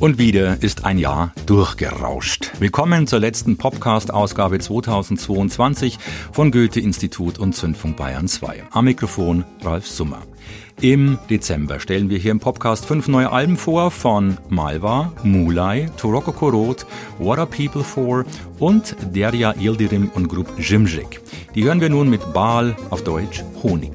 Und wieder ist ein Jahr durchgerauscht. Willkommen zur letzten Podcast-Ausgabe 2022 von Goethe-Institut und Zündfunk Bayern 2. Am Mikrofon Ralf Summer. Im Dezember stellen wir hier im Podcast fünf neue Alben vor von Malva, Mulai, Toroko Korot, What Are People For und Derya Yildirim und Grupp Jimjik. Die hören wir nun mit Baal auf Deutsch Honig.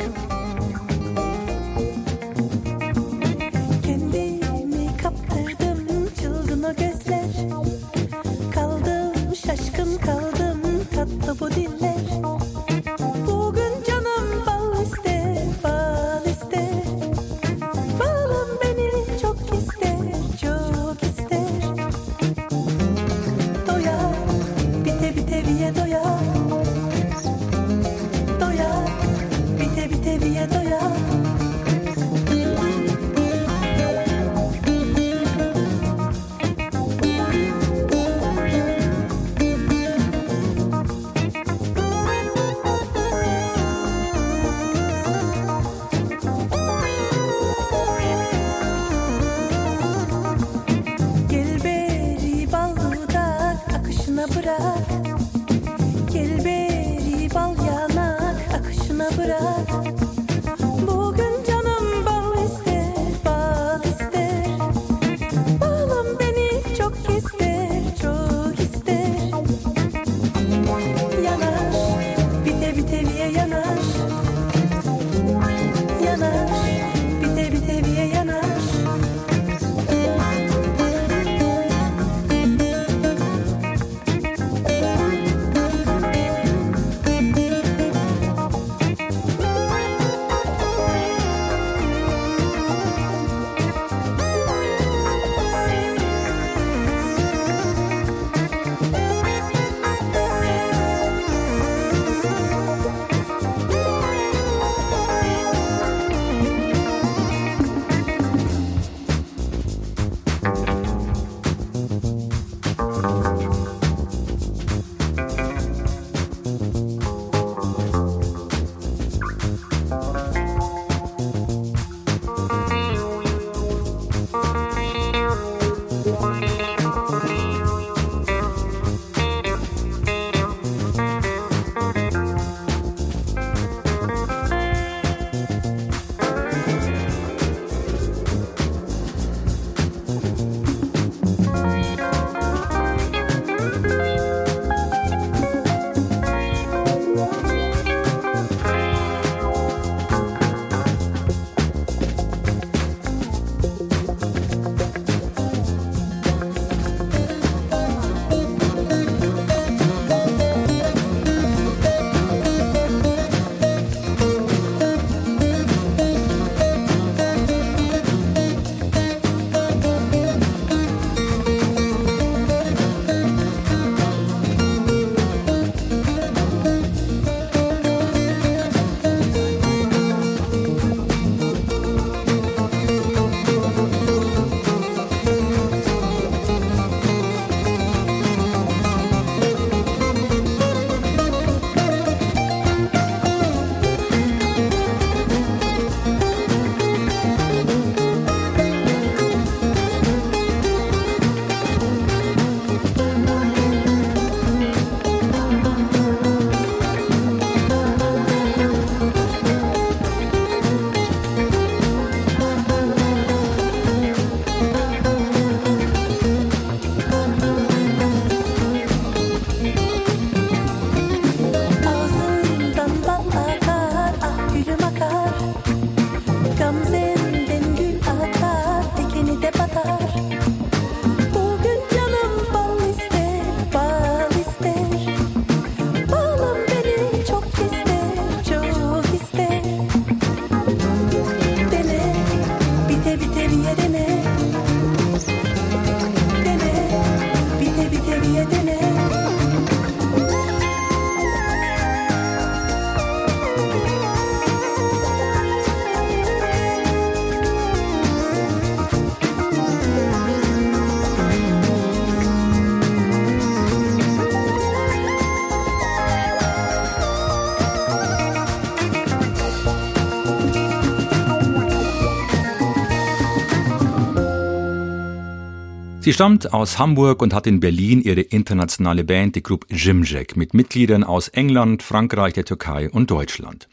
Sie stammt aus Hamburg und hat in Berlin ihre internationale Band, die Gruppe Jimjek, mit Mitgliedern aus England, Frankreich, der Türkei und Deutschland.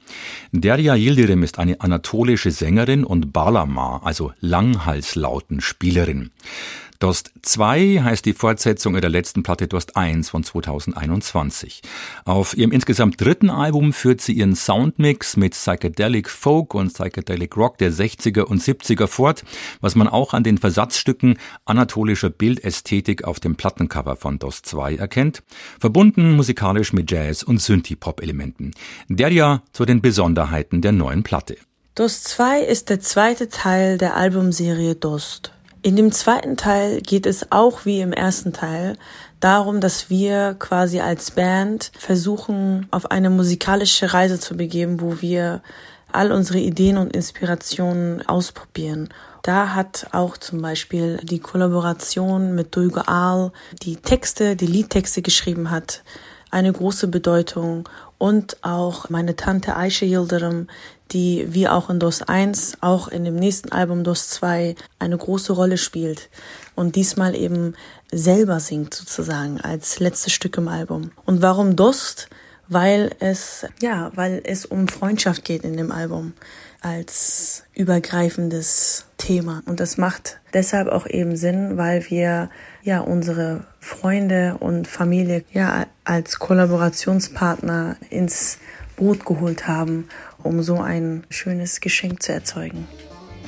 Derya Yildirim ist eine anatolische Sängerin und Balama, also Langhalslautenspielerin. Dost 2 heißt die Fortsetzung ihrer letzten Platte Dost 1 von 2021. Auf ihrem insgesamt dritten Album führt sie ihren Soundmix mit Psychedelic Folk und Psychedelic Rock der 60er und 70er fort, was man auch an den Versatzstücken anatolischer Bildästhetik auf dem Plattencover von Dost 2 erkennt, verbunden musikalisch mit Jazz- und Synthie-Pop-Elementen. Derja zu den Besonderheiten der neuen Platte. Dost 2 ist der zweite Teil der Albumserie Dost. In dem zweiten Teil geht es auch wie im ersten Teil darum, dass wir quasi als Band versuchen, auf eine musikalische Reise zu begeben, wo wir all unsere Ideen und Inspirationen ausprobieren. Da hat auch zum Beispiel die Kollaboration mit Dulgo Aal, die Texte, die Liedtexte geschrieben hat, eine große Bedeutung und auch meine Tante Aisha Yildirim, die wie auch in DOS 1, auch in dem nächsten Album DOS 2 eine große Rolle spielt und diesmal eben selber singt sozusagen als letztes Stück im Album. Und warum Dost? Weil es, ja, weil es um Freundschaft geht in dem Album als übergreifendes Thema. Und das macht deshalb auch eben Sinn, weil wir ja unsere Freunde und Familie ja als Kollaborationspartner ins Boot geholt haben um so ein schönes Geschenk zu erzeugen.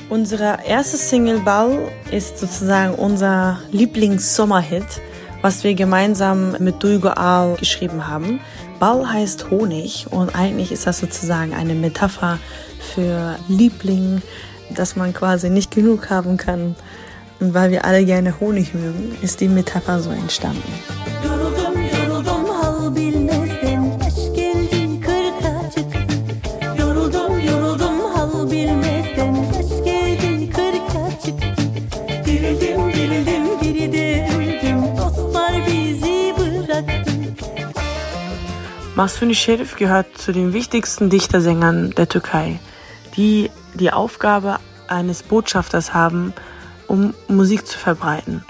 Unsere erste Single Ball ist sozusagen unser Lieblings-Sommerhit, was wir gemeinsam mit Dulgo Aal geschrieben haben. Ball heißt Honig und eigentlich ist das sozusagen eine Metapher für Liebling, dass man quasi nicht genug haben kann. Und weil wir alle gerne Honig mögen, ist die Metapher so entstanden. Mahsuni Sherif gehört zu den wichtigsten Dichtersängern der Türkei, die die Aufgabe eines Botschafters haben, um Musik zu verbreiten.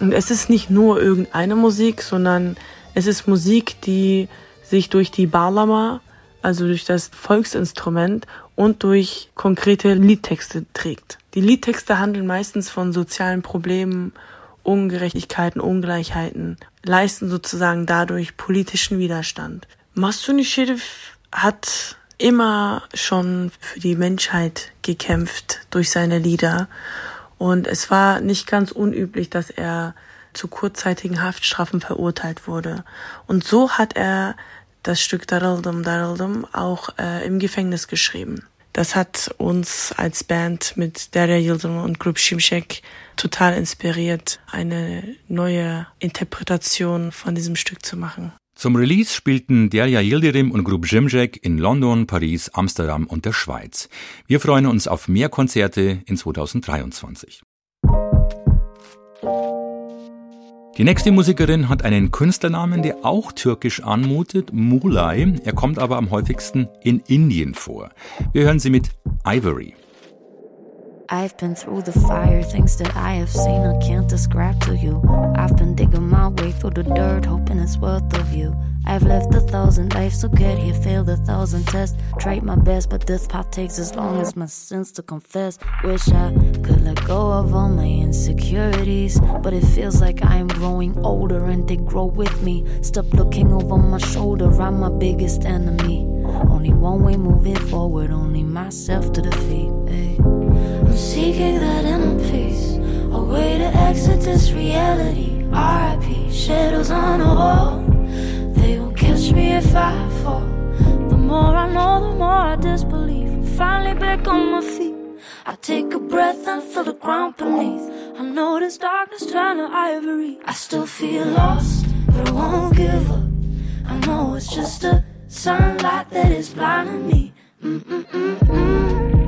Und es ist nicht nur irgendeine Musik, sondern es ist Musik, die sich durch die Barlama, also durch das Volksinstrument und durch konkrete Liedtexte trägt. Die Liedtexte handeln meistens von sozialen Problemen, Ungerechtigkeiten, Ungleichheiten, leisten sozusagen dadurch politischen Widerstand. Masuni Sheriff hat immer schon für die Menschheit gekämpft durch seine Lieder und es war nicht ganz unüblich, dass er zu kurzzeitigen Haftstrafen verurteilt wurde. Und so hat er das Stück Daraldum Daraldum auch äh, im Gefängnis geschrieben. Das hat uns als Band mit Derya Yildirim und Grup Şimşek total inspiriert, eine neue Interpretation von diesem Stück zu machen. Zum Release spielten Derya Yildirim und Grup Jimjek in London, Paris, Amsterdam und der Schweiz. Wir freuen uns auf mehr Konzerte in 2023. Die nächste Musikerin hat einen Künstlernamen, der auch türkisch anmutet, Mulay. Er kommt aber am häufigsten in Indien vor. Wir hören sie mit Ivory. I've been through the fire, things that I have seen I can't describe to you. I've been digging my way through the dirt, hoping it's worth the view. I've lived a thousand lives to get here, failed a thousand tests. Tried my best, but this path takes as long as my sins to confess. Wish I could let go of all my insecurities, but it feels like I am growing older and they grow with me. Stop looking over my shoulder, I'm my biggest enemy. Only one way moving forward, only myself to defeat. Hey. I'm seeking that inner peace, a way to exit this reality. RIP, shadows on the wall. They will catch me if I fall. The more I know, the more I disbelieve. I'm finally back on my feet. I take a breath and feel the ground beneath. I know this darkness turn to ivory. I still feel lost, but I won't give up. I know it's just a sunlight that is blinding me. Mm-mm-mm-mm.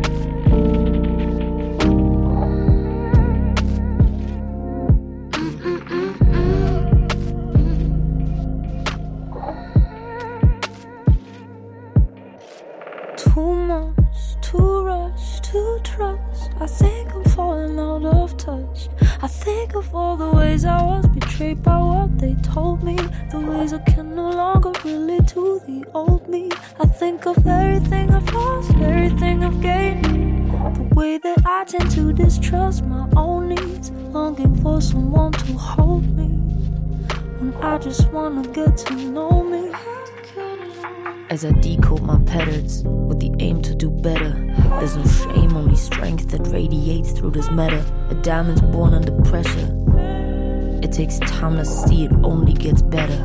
All the ways I was betrayed by what they told me. The ways I can no longer relate to the old me. I think of everything I've lost, everything I've gained. The way that I tend to distrust my own needs. Longing for someone to hold me. When I just wanna get to know me. As I decode my patterns with the aim to do better. There's no shame, only strength that radiates through this matter. A diamond's born under pressure. It takes time to see it only gets better.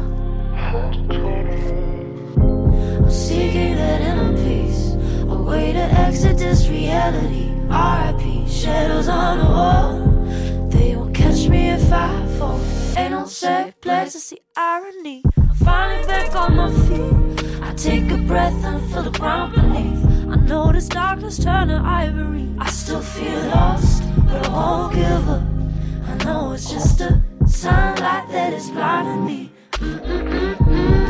I'm seeking that inner peace, a way to exit this reality. RIP, shadows on the wall. They won't catch me if I fall. Ain't no safe place to see irony. I'm finally back on my feet. I take a breath and feel the ground beneath. I know this darkness turn to ivory. I still feel lost, but I won't give up. I know it's just a sunlight that is blinding me. Mm-mm-mm-mm.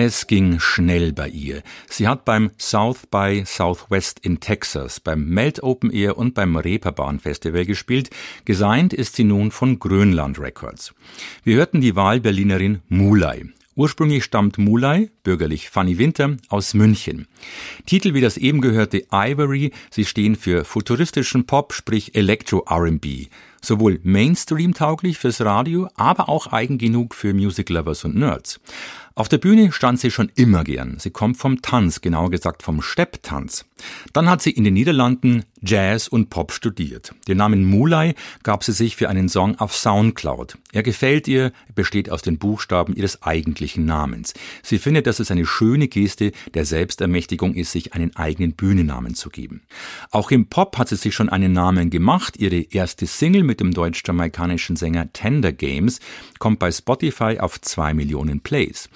Es ging schnell bei ihr. Sie hat beim South by Southwest in Texas, beim Melt Open Air und beim Reeperbahn Festival gespielt. Gesigned ist sie nun von Grönland Records. Wir hörten die Wahlberlinerin Mulay. Ursprünglich stammt Mulay, bürgerlich Fanny Winter, aus München. Titel wie das eben gehörte Ivory, sie stehen für futuristischen Pop, sprich Electro R&B. Sowohl Mainstream-tauglich fürs Radio, aber auch eigen genug für Music Lovers und Nerds. Auf der Bühne stand sie schon immer gern. Sie kommt vom Tanz, genauer gesagt vom Stepptanz. Dann hat sie in den Niederlanden Jazz und Pop studiert. Den Namen Mulay gab sie sich für einen Song auf Soundcloud. Er gefällt ihr, besteht aus den Buchstaben ihres eigentlichen Namens. Sie findet, dass es eine schöne Geste der Selbstermächtigung ist, sich einen eigenen Bühnennamen zu geben. Auch im Pop hat sie sich schon einen Namen gemacht. Ihre erste Single mit dem deutsch-jamaikanischen Sänger Tender Games kommt bei Spotify auf zwei Millionen Plays.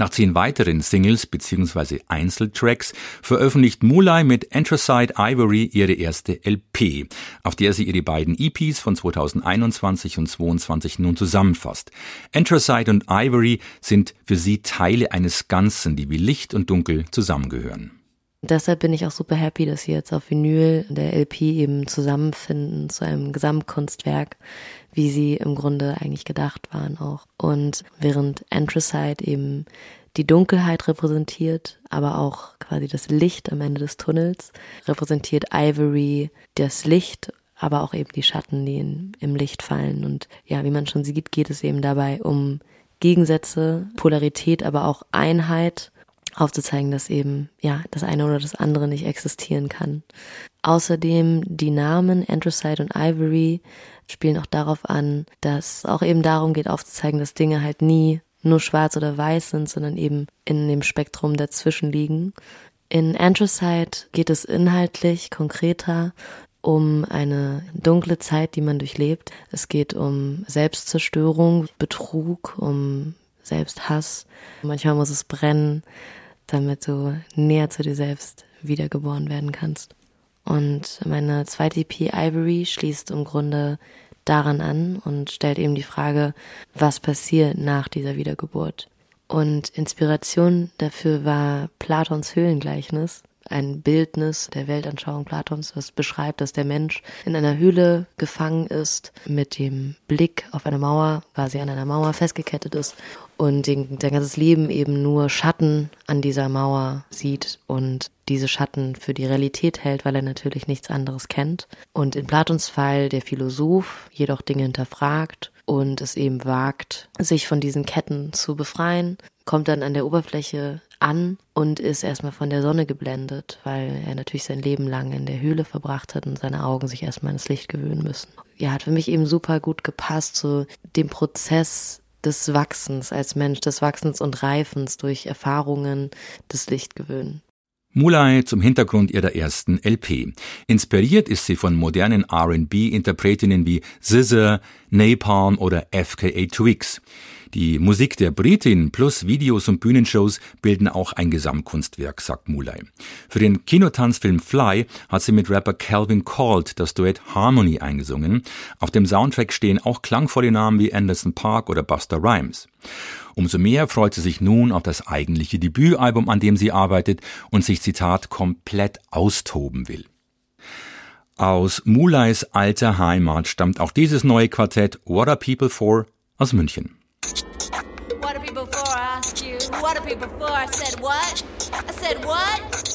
Nach zehn weiteren Singles bzw. Einzeltracks veröffentlicht Mulay mit Anthracite Ivory ihre erste LP, auf der sie ihre beiden EPs von 2021 und 2022 nun zusammenfasst. Anthracite und Ivory sind für sie Teile eines Ganzen, die wie Licht und Dunkel zusammengehören. Deshalb bin ich auch super happy, dass sie jetzt auf Vinyl der LP eben zusammenfinden zu einem Gesamtkunstwerk, wie sie im Grunde eigentlich gedacht waren auch. Und während Anthracite eben die Dunkelheit repräsentiert, aber auch quasi das Licht am Ende des Tunnels, repräsentiert Ivory das Licht, aber auch eben die Schatten, die in, im Licht fallen. Und ja, wie man schon sieht, geht es eben dabei um Gegensätze, Polarität, aber auch Einheit aufzuzeigen, dass eben, ja, das eine oder das andere nicht existieren kann. Außerdem die Namen Anthracite und Ivory spielen auch darauf an, dass auch eben darum geht aufzuzeigen, dass Dinge halt nie nur schwarz oder weiß sind, sondern eben in dem Spektrum dazwischen liegen. In Anthracite geht es inhaltlich konkreter um eine dunkle Zeit, die man durchlebt. Es geht um Selbstzerstörung, Betrug, um Selbsthass. Manchmal muss es brennen damit du näher zu dir selbst wiedergeboren werden kannst. Und meine zweite EP Ivory schließt im Grunde daran an und stellt eben die Frage, was passiert nach dieser Wiedergeburt. Und Inspiration dafür war Platons Höhlengleichnis, ein Bildnis der Weltanschauung Platons, was beschreibt, dass der Mensch in einer Höhle gefangen ist, mit dem Blick auf eine Mauer, quasi an einer Mauer festgekettet ist und den, sein ganzes Leben eben nur Schatten an dieser Mauer sieht und diese Schatten für die Realität hält, weil er natürlich nichts anderes kennt. Und in Platons Fall der Philosoph jedoch Dinge hinterfragt und es eben wagt, sich von diesen Ketten zu befreien, kommt dann an der Oberfläche an und ist erstmal von der Sonne geblendet, weil er natürlich sein Leben lang in der Höhle verbracht hat und seine Augen sich erstmal ans Licht gewöhnen müssen. Ja, hat für mich eben super gut gepasst, so dem Prozess des Wachsens als Mensch, des Wachsens und Reifens durch Erfahrungen, des Lichtgewöhnen. Mulai zum Hintergrund ihrer ersten LP. Inspiriert ist sie von modernen R&B-Interpretinnen wie SZA, Napalm oder FKA Twigs. Die Musik der Britin plus Videos und Bühnenshows bilden auch ein Gesamtkunstwerk, sagt Mulay. Für den Kinotanzfilm Fly hat sie mit Rapper Calvin Called das Duett Harmony eingesungen. Auf dem Soundtrack stehen auch klangvolle Namen wie Anderson Park oder Buster Rhymes. Umso mehr freut sie sich nun auf das eigentliche Debütalbum, an dem sie arbeitet und sich, Zitat, komplett austoben will. Aus Mulays alter Heimat stammt auch dieses neue Quartett What Are People For aus München. Are people for? I asked you. What are people for? I said what? I said what?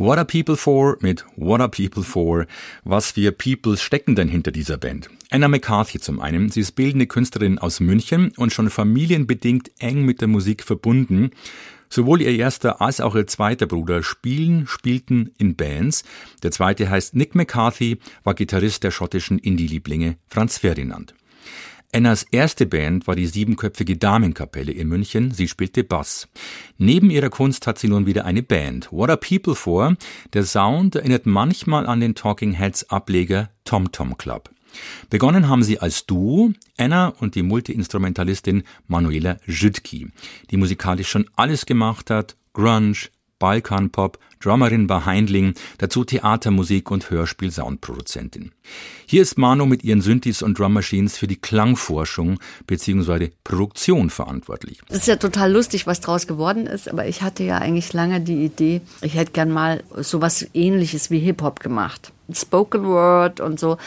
What Are People For mit What Are People For? Was für People stecken denn hinter dieser Band? Anna McCarthy zum einen. Sie ist bildende Künstlerin aus München und schon familienbedingt eng mit der Musik verbunden. Sowohl ihr erster als auch ihr zweiter Bruder spielen, spielten in Bands. Der zweite heißt Nick McCarthy, war Gitarrist der schottischen Indie-Lieblinge Franz Ferdinand. Annas erste Band war die siebenköpfige Damenkapelle in München. Sie spielte Bass. Neben ihrer Kunst hat sie nun wieder eine Band. What Are People For? Der Sound erinnert manchmal an den Talking Heads Ableger Tom Tom Club. Begonnen haben sie als Duo, Anna und die Multiinstrumentalistin Manuela Jüdki, die musikalisch schon alles gemacht hat, Grunge, Balkanpop, Drummerin bei Heindling, dazu Theatermusik und Hörspiel-Soundproduzentin. Hier ist Manu mit ihren Synthes und Drum Machines für die Klangforschung bzw. Produktion verantwortlich. Es ist ja total lustig, was draus geworden ist, aber ich hatte ja eigentlich lange die Idee, ich hätte gern mal sowas ähnliches wie Hip-Hop gemacht. Spoken Word und so.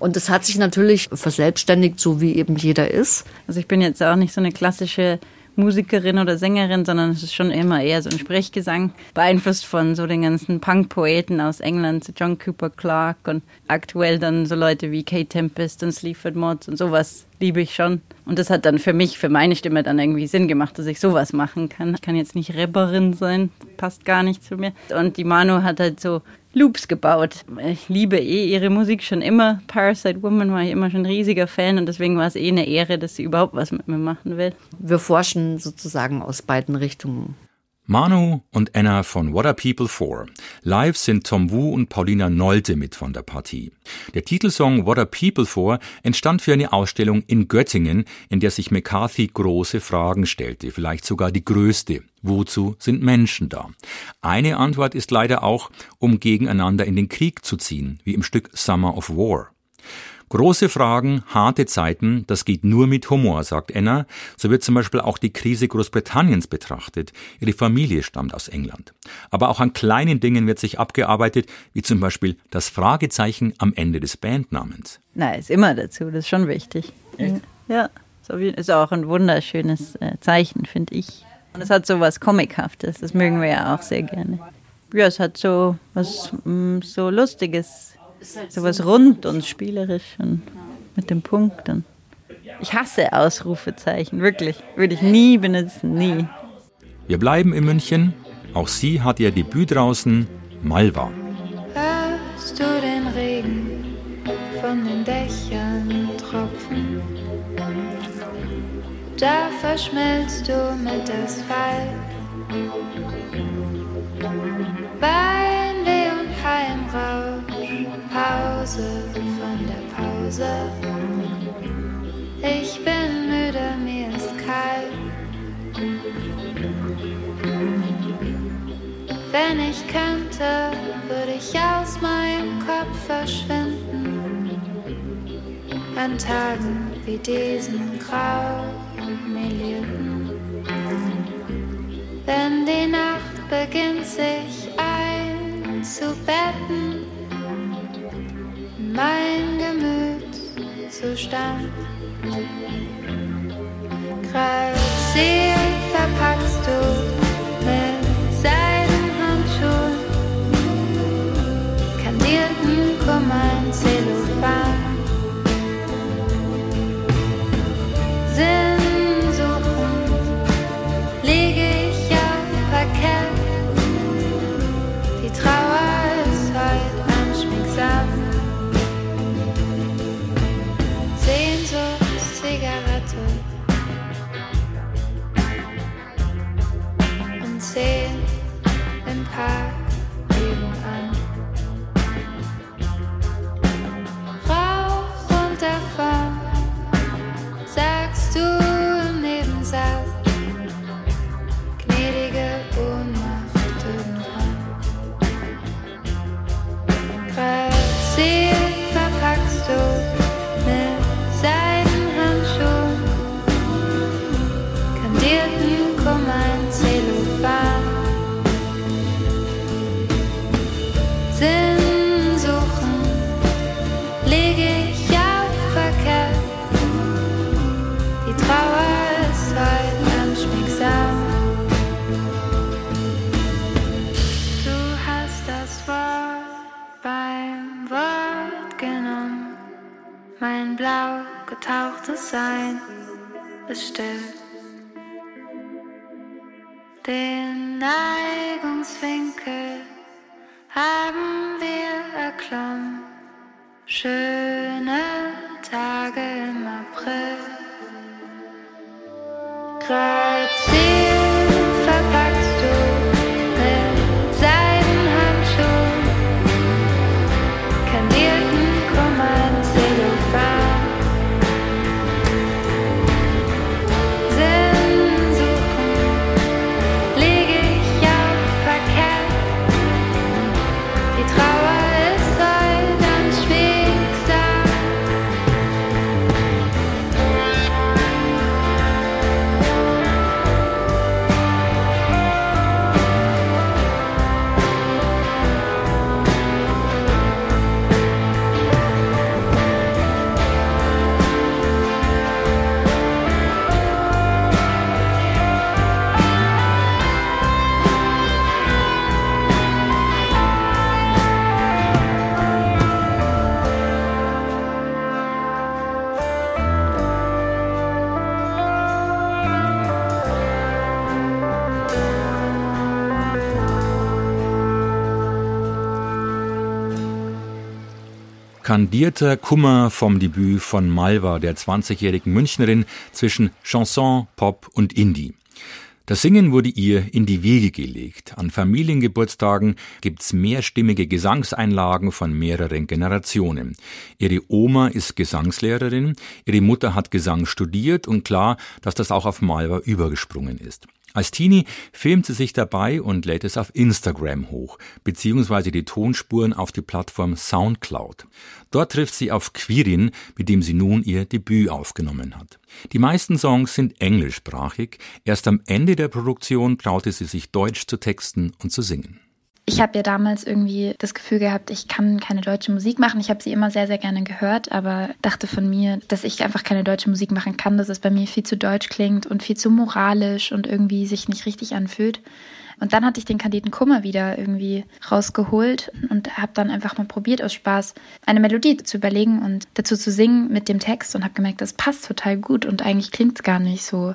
Und es hat sich natürlich verselbstständigt, so wie eben jeder ist. Also ich bin jetzt auch nicht so eine klassische Musikerin oder Sängerin, sondern es ist schon immer eher so ein Sprechgesang, beeinflusst von so den ganzen Punk-Poeten aus England, John Cooper Clark und aktuell dann so Leute wie Kate Tempest und Sleaford Mods und sowas liebe ich schon. Und das hat dann für mich, für meine Stimme dann irgendwie Sinn gemacht, dass ich sowas machen kann. Ich kann jetzt nicht Rapperin sein, passt gar nicht zu mir. Und die Manu hat halt so Loops gebaut. Ich liebe eh ihre Musik schon immer. Parasite Woman war ich immer schon ein riesiger Fan und deswegen war es eh eine Ehre, dass sie überhaupt was mit mir machen will. Wir forschen sozusagen aus beiden Richtungen. Manu und Anna von What Are People For? Live sind Tom Wu und Paulina Nolte mit von der Partie. Der Titelsong What Are People For entstand für eine Ausstellung in Göttingen, in der sich McCarthy große Fragen stellte, vielleicht sogar die größte. Wozu sind Menschen da? Eine Antwort ist leider auch, um gegeneinander in den Krieg zu ziehen, wie im Stück Summer of War. Große Fragen, harte Zeiten, das geht nur mit Humor, sagt Enna. So wird zum Beispiel auch die Krise Großbritanniens betrachtet. Ihre Familie stammt aus England. Aber auch an kleinen Dingen wird sich abgearbeitet, wie zum Beispiel das Fragezeichen am Ende des Bandnamens. Na, ist immer dazu, das ist schon wichtig. Echt? Ja, ist auch ein wunderschönes äh, Zeichen, finde ich. Und es hat so was Comichaftes, das mögen wir ja auch sehr gerne. Ja, es hat so was mm, so Lustiges, so was rund und spielerisch und mit dem Punkt. Und ich hasse Ausrufezeichen, wirklich. Würde ich nie benutzen, nie. Wir bleiben in München. Auch sie hat ihr Debüt draußen, Malva. Hörst du den Regen von den Dächern tropfen? Da verschmilzt du mit Asphalt. Weinweh Pause von der Pause. Ich bin müde, mir ist kalt. Wenn ich könnte, würde ich aus meinem Kopf verschwinden. An Tagen wie diesen grau Minuten. Wenn die Nacht beginnt sich einzubetten, in mein Gemütszustand. Grazier verpackst du mit Seidenhandschuhen, kandierten Kummern, Zellophan. Sinnsuchend Sehnsuchtszigarette und zehn im Park blau getauchtes Sein ist still. Den Neigungswinkel haben wir erklommen. Schöne Tage im April. Grazier skandierter Kummer vom Debüt von Malva, der 20-jährigen Münchnerin, zwischen Chanson, Pop und Indie. Das Singen wurde ihr in die Wiege gelegt. An Familiengeburtstagen gibt's mehrstimmige Gesangseinlagen von mehreren Generationen. Ihre Oma ist Gesangslehrerin, ihre Mutter hat Gesang studiert und klar, dass das auch auf Malva übergesprungen ist. Als Teenie filmt sie sich dabei und lädt es auf Instagram hoch, beziehungsweise die Tonspuren auf die Plattform Soundcloud. Dort trifft sie auf Quirin, mit dem sie nun ihr Debüt aufgenommen hat. Die meisten Songs sind englischsprachig, erst am Ende der Produktion traute sie sich Deutsch zu texten und zu singen. Ich habe ja damals irgendwie das Gefühl gehabt, ich kann keine deutsche Musik machen. Ich habe sie immer sehr, sehr gerne gehört, aber dachte von mir, dass ich einfach keine deutsche Musik machen kann, dass es bei mir viel zu deutsch klingt und viel zu moralisch und irgendwie sich nicht richtig anfühlt. Und dann hatte ich den Kadeten Kummer wieder irgendwie rausgeholt und habe dann einfach mal probiert aus Spaß eine Melodie zu überlegen und dazu zu singen mit dem Text und habe gemerkt, das passt total gut und eigentlich klingt es gar nicht so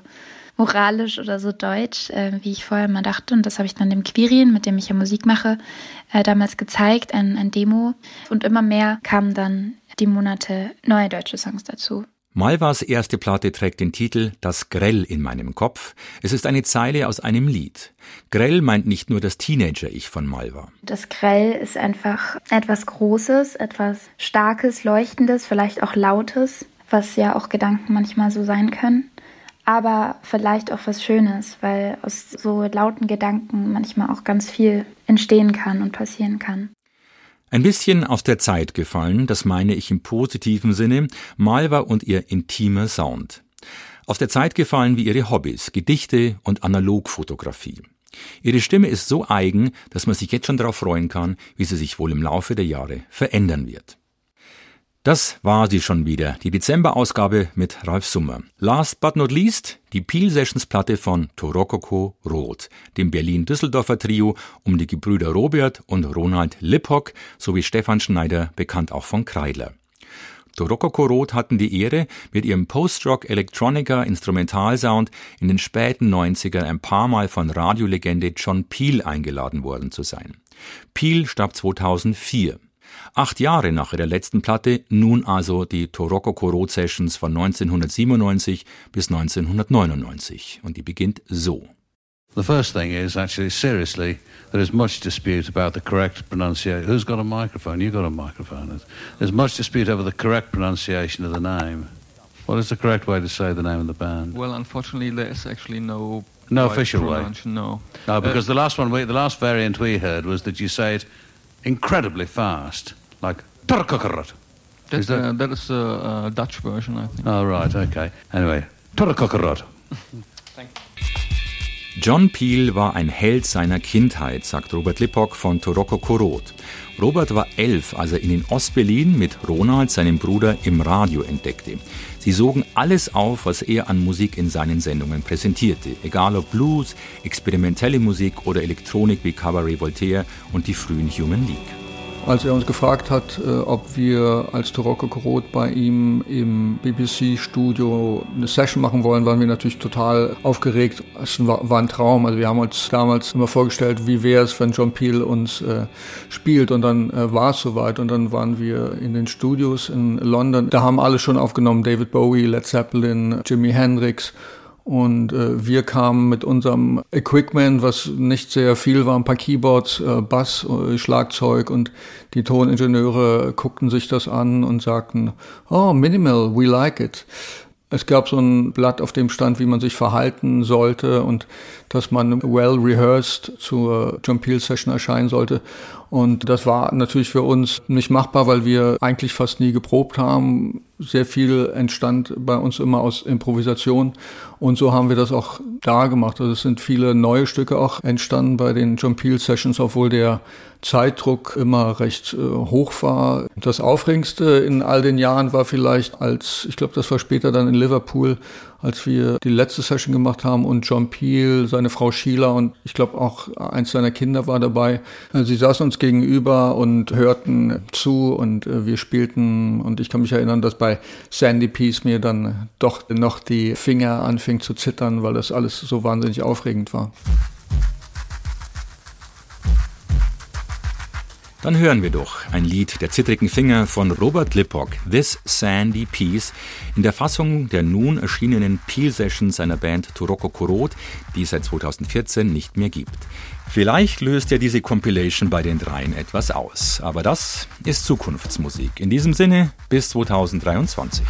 moralisch oder so deutsch, äh, wie ich vorher mal dachte. Und das habe ich dann dem Quirin, mit dem ich ja Musik mache, äh, damals gezeigt, ein, ein Demo. Und immer mehr kamen dann die Monate neue deutsche Songs dazu. Malvas erste Platte trägt den Titel Das Grell in meinem Kopf. Es ist eine Zeile aus einem Lied. Grell meint nicht nur das Teenager-Ich von Malva. Das Grell ist einfach etwas Großes, etwas Starkes, Leuchtendes, vielleicht auch Lautes, was ja auch Gedanken manchmal so sein können aber vielleicht auch was Schönes, weil aus so lauten Gedanken manchmal auch ganz viel entstehen kann und passieren kann. Ein bisschen aus der Zeit gefallen, das meine ich im positiven Sinne, Malva und ihr intimer Sound. Aus der Zeit gefallen wie ihre Hobbys, Gedichte und Analogfotografie. Ihre Stimme ist so eigen, dass man sich jetzt schon darauf freuen kann, wie sie sich wohl im Laufe der Jahre verändern wird. Das war sie schon wieder, die Dezemberausgabe mit Ralf Summer. Last but not least die Peel Sessions Platte von Torokoko Roth, dem Berlin-Düsseldorfer Trio um die Gebrüder Robert und Ronald Lippock sowie Stefan Schneider, bekannt auch von Kreidler. Torokoko Roth hatten die Ehre, mit ihrem Post-Rock Electronica Instrumentalsound in den späten 90ern ein paar Mal von Radiolegende John Peel eingeladen worden zu sein. Peel starb 2004. Acht Jahre nach ihrer letzten Platte nun also die Toroko Road Sessions von 1997 bis 1999 und die beginnt so. The first thing is actually seriously there is much dispute about the correct pronunciation. Who's got a microphone? You got a microphone. There's much dispute over the correct pronunciation of the name. What is the correct way to say the name of the band? Well, unfortunately, there is actually no no official way. No, no, because uh, the last one, we, the last variant we heard was that you say it incredibly fast, like Turkokorot. That, that? Uh, that is a, a, Dutch version, I think. Oh, right, okay. Anyway, Turkokorot. John Peel war ein Held seiner Kindheit, sagt Robert Lippock von Toroko Korot. Robert war elf, als er ihn in Ostberlin mit Ronald, seinem Bruder, im Radio entdeckte. Sie sogen alles auf, was er an Musik in seinen Sendungen präsentierte, egal ob Blues, experimentelle Musik oder Elektronik wie Cabaret Voltaire und die frühen Human League als er uns gefragt hat, äh, ob wir als Toroko Korot bei ihm im BBC-Studio eine Session machen wollen, waren wir natürlich total aufgeregt. Es war, war, ein Traum. Also wir haben uns damals immer vorgestellt, wie wäre es, wenn John Peel uns äh, spielt. Und dann äh, war es soweit. Und dann waren wir in den Studios in London. Da haben alle schon aufgenommen, David Bowie, Led Zeppelin, Jimi Hendrix. Und äh, wir kamen mit unserem Equipment, was nicht sehr viel war, ein paar Keyboards, äh, Bass, äh, Schlagzeug und die Toningenieure guckten sich das an und sagten, oh, minimal, we like it. Es gab so ein Blatt, auf dem stand, wie man sich verhalten sollte und dass man well rehearsed zur John Peel Session erscheinen sollte. Und das war natürlich für uns nicht machbar, weil wir eigentlich fast nie geprobt haben. Sehr viel entstand bei uns immer aus Improvisation. Und so haben wir das auch da gemacht. Also es sind viele neue Stücke auch entstanden bei den John Peel Sessions, obwohl der Zeitdruck immer recht äh, hoch war. Das Aufregendste in all den Jahren war vielleicht als, ich glaube, das war später dann in Liverpool, als wir die letzte Session gemacht haben und John Peel, seine Frau Sheila und ich glaube auch eins seiner Kinder war dabei. Also sie saßen uns gegenüber und hörten zu und äh, wir spielten und ich kann mich erinnern, dass bei Sandy Peace mir dann doch noch die Finger anfing zu zittern, weil das alles so wahnsinnig aufregend war. Dann hören wir doch ein Lied der zittrigen Finger von Robert Lippock, This Sandy Piece, in der Fassung der nun erschienenen Peel Sessions seiner Band Turoko Korot, die es seit 2014 nicht mehr gibt. Vielleicht löst ja diese Compilation bei den dreien etwas aus, aber das ist Zukunftsmusik. In diesem Sinne bis 2023.